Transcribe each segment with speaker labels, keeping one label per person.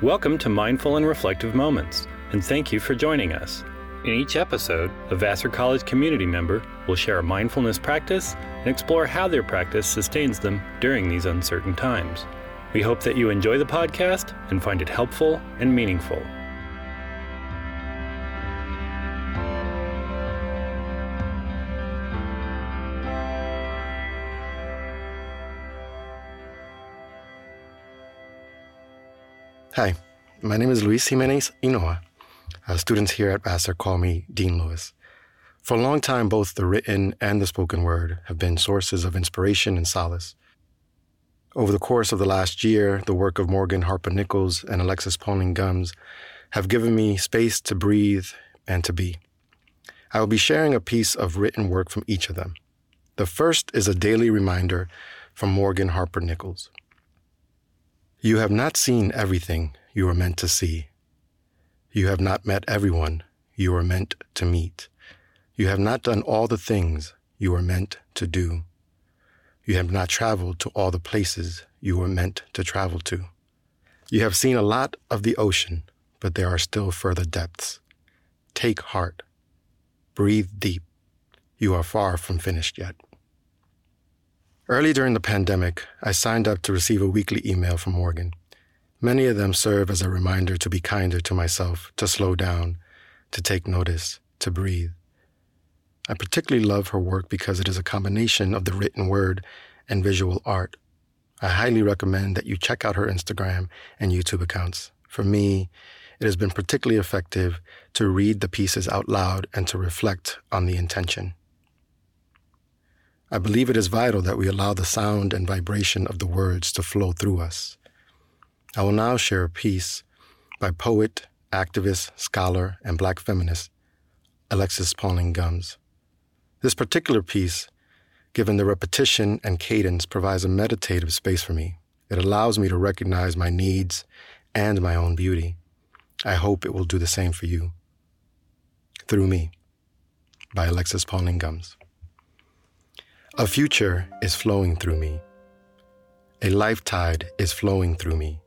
Speaker 1: Welcome to Mindful and Reflective Moments, and thank you for joining us. In each episode, a Vassar College community member will share a mindfulness practice and explore how their practice sustains them during these uncertain times. We hope that you enjoy the podcast and find it helpful and meaningful.
Speaker 2: Hi, my name is Luis Jimenez Inoa. Uh, students here at Vassar call me Dean Lewis. For a long time, both the written and the spoken word have been sources of inspiration and solace. Over the course of the last year, the work of Morgan Harper Nichols and Alexis Pauline Gumbs have given me space to breathe and to be. I will be sharing a piece of written work from each of them. The first is a daily reminder from Morgan Harper Nichols. You have not seen everything you were meant to see. You have not met everyone you were meant to meet. You have not done all the things you were meant to do. You have not traveled to all the places you were meant to travel to. You have seen a lot of the ocean, but there are still further depths. Take heart. Breathe deep. You are far from finished yet. Early during the pandemic, I signed up to receive a weekly email from Morgan. Many of them serve as a reminder to be kinder to myself, to slow down, to take notice, to breathe. I particularly love her work because it is a combination of the written word and visual art. I highly recommend that you check out her Instagram and YouTube accounts. For me, it has been particularly effective to read the pieces out loud and to reflect on the intention. I believe it is vital that we allow the sound and vibration of the words to flow through us. I will now share a piece by poet, activist, scholar, and black feminist Alexis Pauline Gumbs. This particular piece, given the repetition and cadence, provides a meditative space for me. It allows me to recognize my needs and my own beauty. I hope it will do the same for you. Through Me by Alexis Pauline Gumbs. A future is flowing through me. A life tide is flowing through me.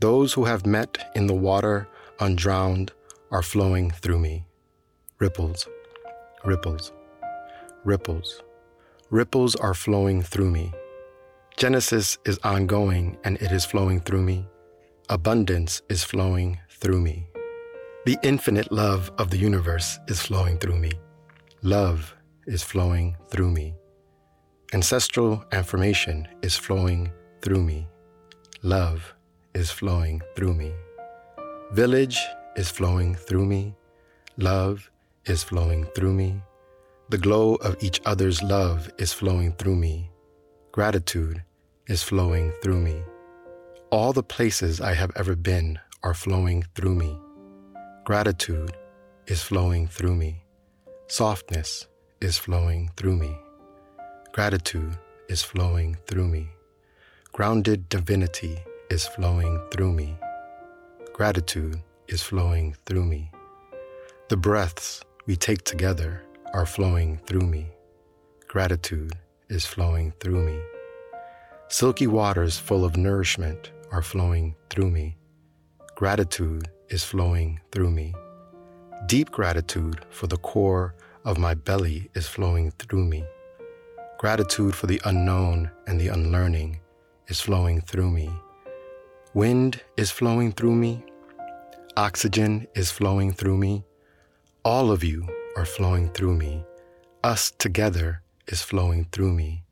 Speaker 2: Those who have met in the water undrowned are flowing through me. Ripples, ripples, ripples, ripples are flowing through me. Genesis is ongoing and it is flowing through me. Abundance is flowing through me. The infinite love of the universe is flowing through me. Love is flowing through me. Ancestral affirmation is flowing through me. Love is flowing through me. Village is flowing through me. Love is flowing through me. The glow of each other's love is flowing through me. Gratitude is flowing through me. All the places I have ever been are flowing through me. Gratitude is flowing through me. Softness is flowing through me. Gratitude is flowing through me. Grounded divinity is flowing through me. Gratitude is flowing through me. The breaths we take together are flowing through me. Gratitude is flowing through me. Silky waters full of nourishment are flowing through me. Gratitude is flowing through me. Deep gratitude for the core of my belly is flowing through me. Gratitude for the unknown and the unlearning is flowing through me. Wind is flowing through me. Oxygen is flowing through me. All of you are flowing through me. Us together is flowing through me.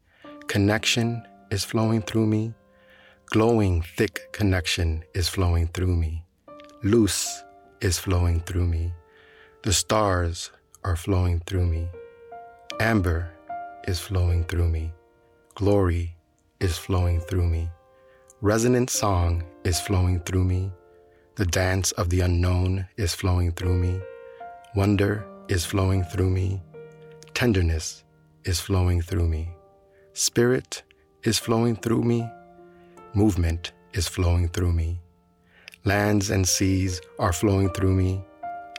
Speaker 2: Connection is flowing through me. Glowing, thick connection is flowing through me. Loose is flowing through me. The stars are flowing through me. Amber is flowing through me. Glory is flowing through me. Resonant song is flowing through me. The dance of the unknown is flowing through me. Wonder is flowing through me. Tenderness is flowing through me. Spirit is flowing through me. Movement is flowing through me. Lands and seas are flowing through me.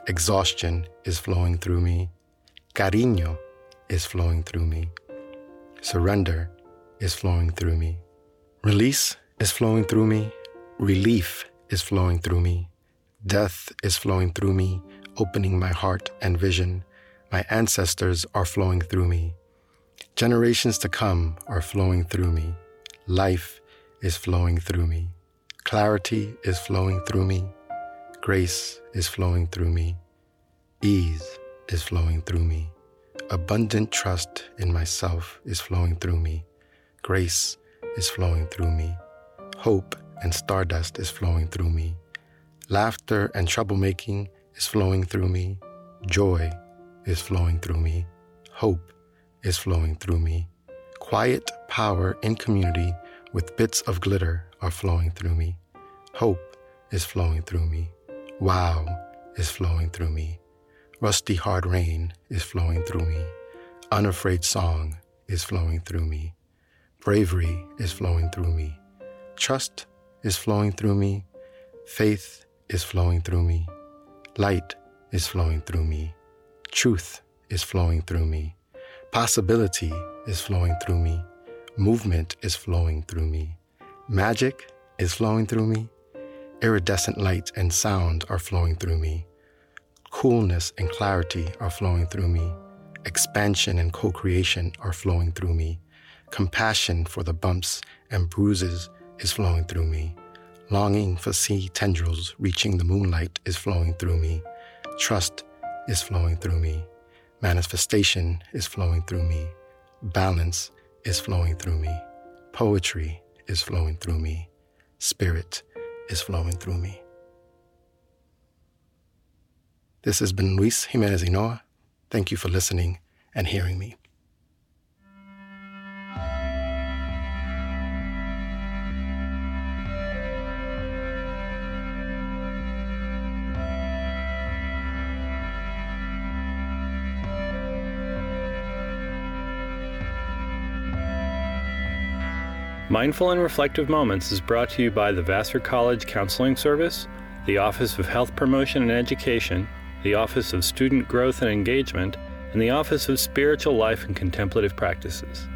Speaker 2: Exhaustion is flowing through me. Cariño is flowing through me. Surrender is flowing through me. Release is flowing through me. Relief is flowing through me. Death is flowing through me, opening my heart and vision. My ancestors are flowing through me. Generations to come are flowing through me. Life is flowing through me. Clarity is flowing through me. Grace is flowing through me. Ease is flowing through me. Abundant trust in myself is flowing through me. Grace is flowing through me. Hope and stardust is flowing through me. Laughter and troublemaking is flowing through me. Joy is flowing through me. Hope is flowing through me. Quiet power in community with bits of glitter are flowing through me. Hope is flowing through me. Wow is flowing through me. Rusty hard rain is flowing through me. Unafraid song is flowing through me. Bravery is flowing through me. Trust is flowing through me. Faith is flowing through me. Light is flowing through me. Truth is flowing through me. Possibility is flowing through me. Movement is flowing through me. Magic is flowing through me. Iridescent light and sound are flowing through me. Coolness and clarity are flowing through me. Expansion and co creation are flowing through me. Compassion for the bumps and bruises is flowing through me. Longing for sea tendrils reaching the moonlight is flowing through me. Trust is flowing through me. Manifestation is flowing through me. Balance is flowing through me. Poetry is flowing through me. Spirit is flowing through me. This has been Luis Jimenez Inoa. Thank you for listening and hearing me.
Speaker 1: Mindful and Reflective Moments is brought to you by the Vassar College Counseling Service, the Office of Health Promotion and Education, the Office of Student Growth and Engagement, and the Office of Spiritual Life and Contemplative Practices.